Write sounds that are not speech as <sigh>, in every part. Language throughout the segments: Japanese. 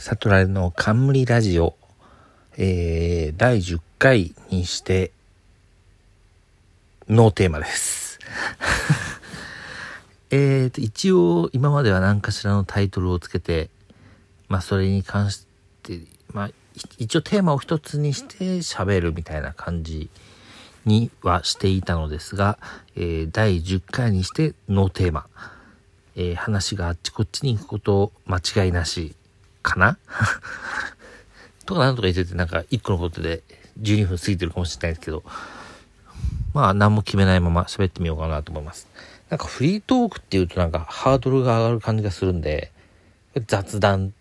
サトラレの冠ラジオ、えー、第10回にして、ノーテーマです。<laughs> えと、一応、今までは何かしらのタイトルをつけて、まあ、それに関して、まあ、一応テーマを一つにして喋るみたいな感じにはしていたのですが、えー第10回にしてノーテーマ。えー話があっちこっちに行くこと間違いなしかな？<laughs> とかなんとか言っててなんか1個のことで12分過ぎてるかもしれないですけど。まあ何も決めないまま喋ってみようかなと思います。なんかフリートークっていうとなんかハードルが上がる感じがするんで雑談。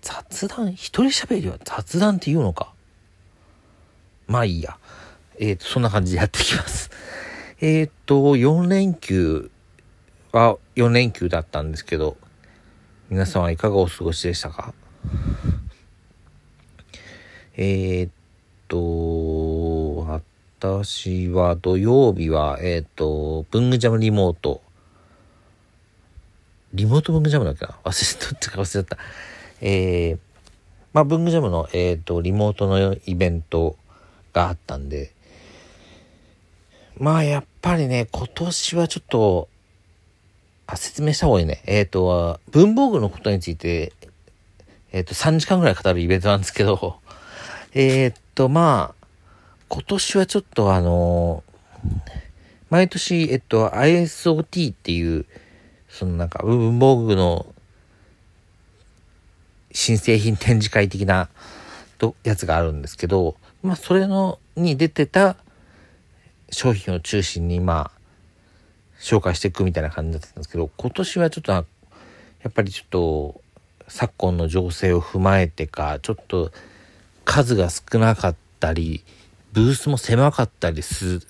雑談？一人喋りは雑談って言うのか？まあいいや。えーとそんな感じでやっていきます。えーと4連休は4連休だったんですけど、皆さんはいかがお過ごしでしたか？えーっと、私は土曜日は、えーっと、文具ジャムリモート。リモート文具ジャムだっけな？忘れた、どっちか忘れちゃった。えー、まあ、文具ジャムの、えーっと、リモートのイベントがあったんで、まあ、やっぱりね、今年はちょっと、あ、説明した方がいいね。えっ、と、文房具のことについて、えっ、と、3時間ぐらい語るイベントなんですけど、えっ、と、まあ、今年はちょっとあの毎年、えっと、ISOT っていう、そのなんか、文房具の新製品展示会的なとやつがあるんですけど、まあ、それの、に出てた商品を中心に、まあ、紹介していくみたいな感じだったんですけど、今年はちょっと、やっぱりちょっと、昨今の情勢を踏まえてか、ちょっと数が少なかったり、ブースも狭かったりする、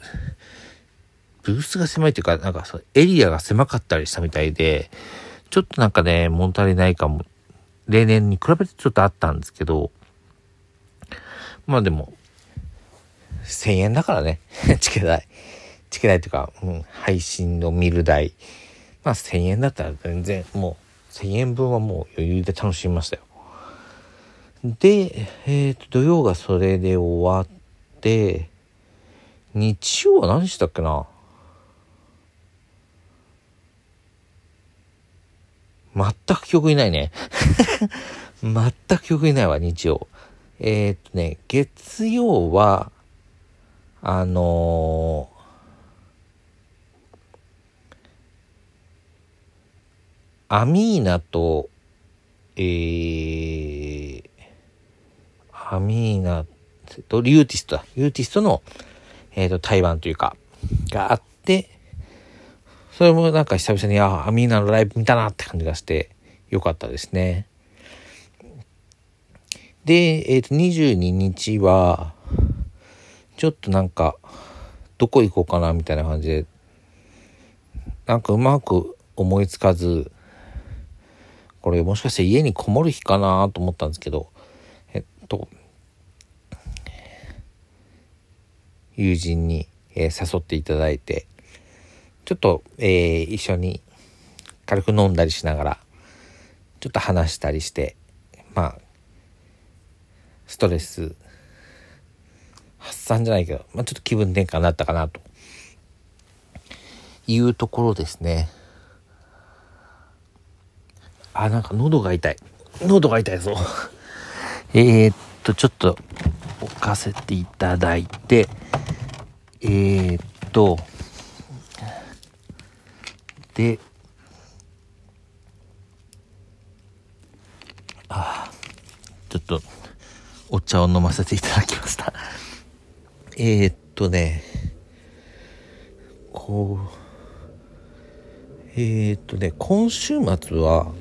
ブースが狭いというか、なんかそうエリアが狭かったりしたみたいで、ちょっとなんかね、物足りないかも、例年に比べてちょっとあったんですけど、まあでも、1000円だからね、<laughs> チケ代。チケ代というか、うん、配信の見る代。まあ1000円だったら全然もう1000円分はもう余裕で楽しみましたよ。で、えっ、と、土曜がそれで終わって、日曜は何したっけな？全く記憶にないね。<laughs> 全く記憶にないわ、日曜。えーっとね、月曜は、あのーアミーナと、えー、アミーナと、リューティストだ。リューティストの、えーっと、台湾というか、があって、それもなんか久々に、あ、アミーナのライブ見たなって感じがして、よかったですね。で、えっ、と、22日は、ちょっとなんか、どこ行こうかなみたいな感じで、なんかうまく思いつかず、これもしかして家にこもる日かなと思ったんですけど、えっと、友人に、えー誘っていただいて、ちょっと、えー一緒に軽く飲んだりしながら、ちょっと話したりして、まあ、ストレス発散じゃないけど、まあ、ちょっと気分転換になったかなというところですね。あ、なんか喉が痛い。喉が痛いぞ。<laughs> えっと、ちょっと置かせていただいて、えーっと、で、あちょっとお茶を飲ませていただきました。<laughs> えー、っとね、こう、えー、っとね、今週末は、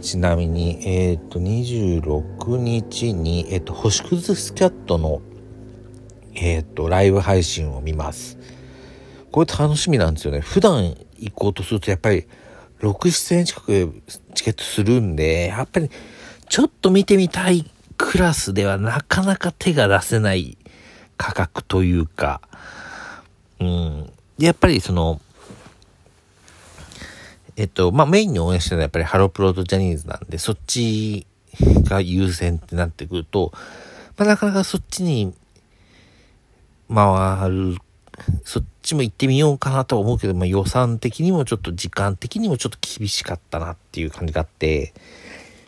ちなみに、えー、っと、26日に、えーっと、星屑スキャットの、えー、っと、ライブ配信を見ます。これ楽しみなんですよね。普段行こうとすると、やっぱり、6、7円近くチケットするんで、やっぱり、ちょっと見てみたいクラスではなかなか手が出せない価格というか、うん。やっぱりその、えっと、まあ、メインに応援してるのはやっぱりハロプロとジャニーズなんで、そっちが優先ってなってくると、まあ、なかなかそっちに回る、そっちも行ってみようかなとは思うけど、まあ、予算的にもちょっと時間的にもちょっと厳しかったなっていう感じがあって、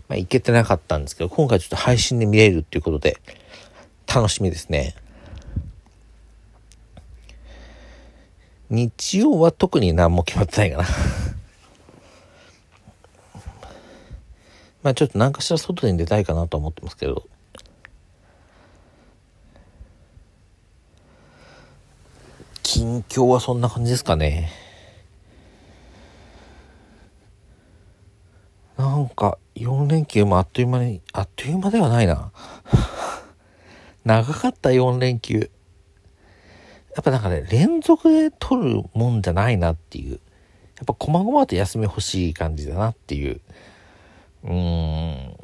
まあ、行けてなかったんですけど、今回ちょっと配信で見れるっていうことで、楽しみですね。日曜は特に何も決まってないかなまあちょっと何かしら外に出たいかなと思ってますけど。近況はそんな感じですかね。なんか4連休もあっという間に、あっという間ではないな。長かった4連休。やっぱなんかね、連続で取るもんじゃないなっていう。やっぱ細々と休み欲しい感じだなっていう。うん。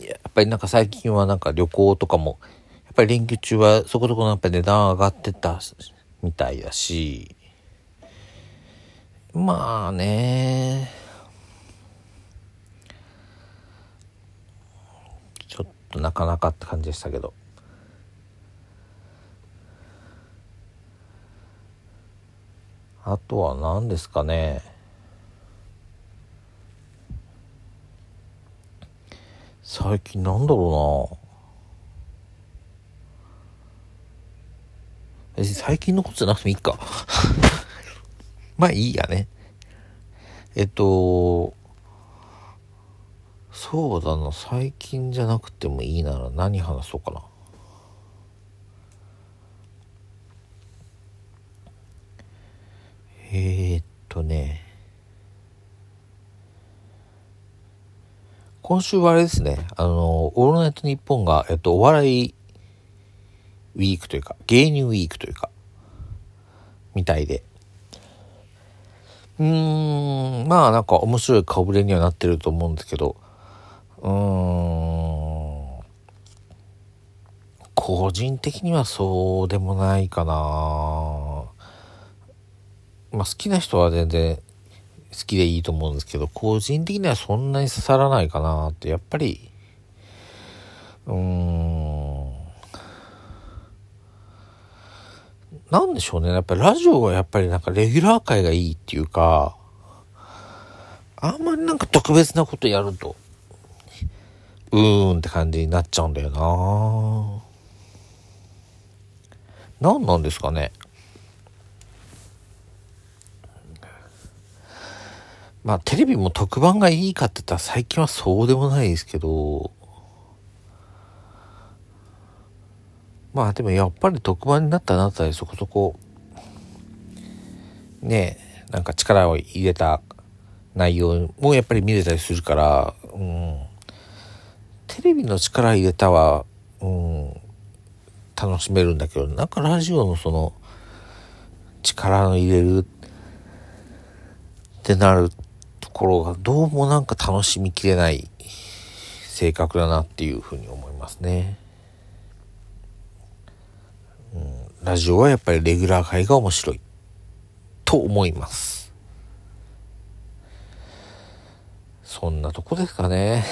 やっぱりなんか最近はなんか旅行とかも、やっぱり連休中はそこそこのやっぱ値段上がってたみたいだし、まあね、ちょっとなかなかって感じでしたけど。あとは何ですかね。最近なんだろうな最近のことじゃなくてもいいか <laughs> まあいいやね。えっと、そうだな、最近じゃなくてもいいなら何話そうかな。えー、っとね、今週はあれですね、あの、オールナイトニッポンが、えっと、お笑いウィークというか、芸人ウィークというか、みたいで。うーん、まあなんか面白い顔ぶれにはなってると思うんですけど、うーん、個人的にはそうでもないかな。まあ、好きな人は全然好きでいいと思うんですけど、個人的にはそんなに刺さらないかなって、やっぱり、うーん、なんでしょうね。やっぱりラジオはやっぱりなんかレギュラー界がいいっていうか、あんまりなんか特別なことやると、うーんって感じになっちゃうんだよな何なんですかね。まあテレビも特番がいいかって言ったら最近はそうでもないですけど、まあでもやっぱり特番になったなったりそこそこ、ねえ、なんか力を入れた内容もやっぱり見れたりするから、うん、テレビの力入れたは、うん、楽しめるんだけど、なんかラジオのその、力の入れるってなるころがどうもなんか楽しみきれない性格だなっていうふうに思いますね。うん、ラジオはやっぱりレギュラー界が面白いと思います。そんなとこですかね。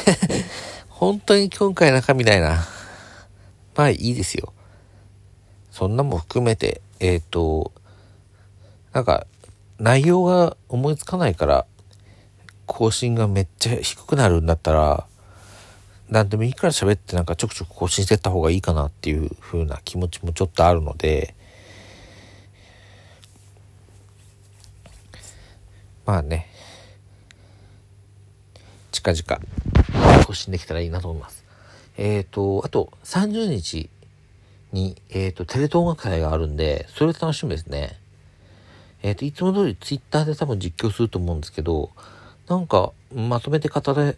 <laughs> 本当に今回中身ないな。まあいいですよ。そんなも含めて、えっ、ー、と、なんか内容が思いつかないから更新がめっちゃ低くなるんだったら、何でもいいから喋ってなんかちょくちょく更新してった方がいいかなっていう風な気持ちもちょっとあるので、まあね、近々更新できたらいいなと思います。えっ、ー、と、あと30日に、えっ、ー、と、テレ東音楽会があるんで、それ楽しみですね。えっ、ー、と、いつも通りツイッターで多分実況すると思うんですけど、なんか、まとめて語れ、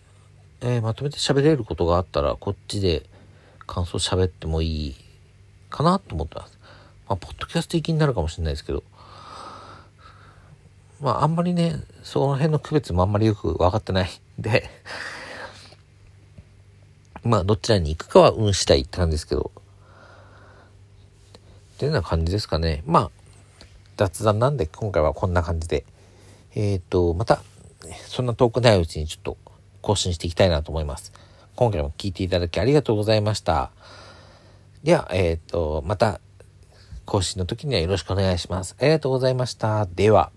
えー、まとめて喋れることがあったら、こっちで感想喋ってもいいかなと思ってます。まあ、ポッドキャスト的になるかもしれないですけど、まあ、あんまりね、その辺の区別もあんまりよく分かってないんで <laughs> まあ、どちらに行くかは運したいって感じですけど、っていうような感じですかね。まあ、雑談なんで今回はこんな感じで、えっ、ー、と、またそんな遠くないうちにちょっと更新していきたいなと思います。今回も聴いていただきありがとうございました。では、えっ、ー、と、また更新の時にはよろしくお願いします。ありがとうございました。では。